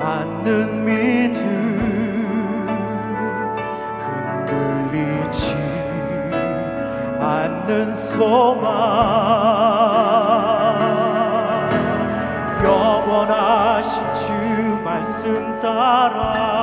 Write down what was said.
않는 믿음 흔들리지 않는 소망. 영원하신 주 말씀 따라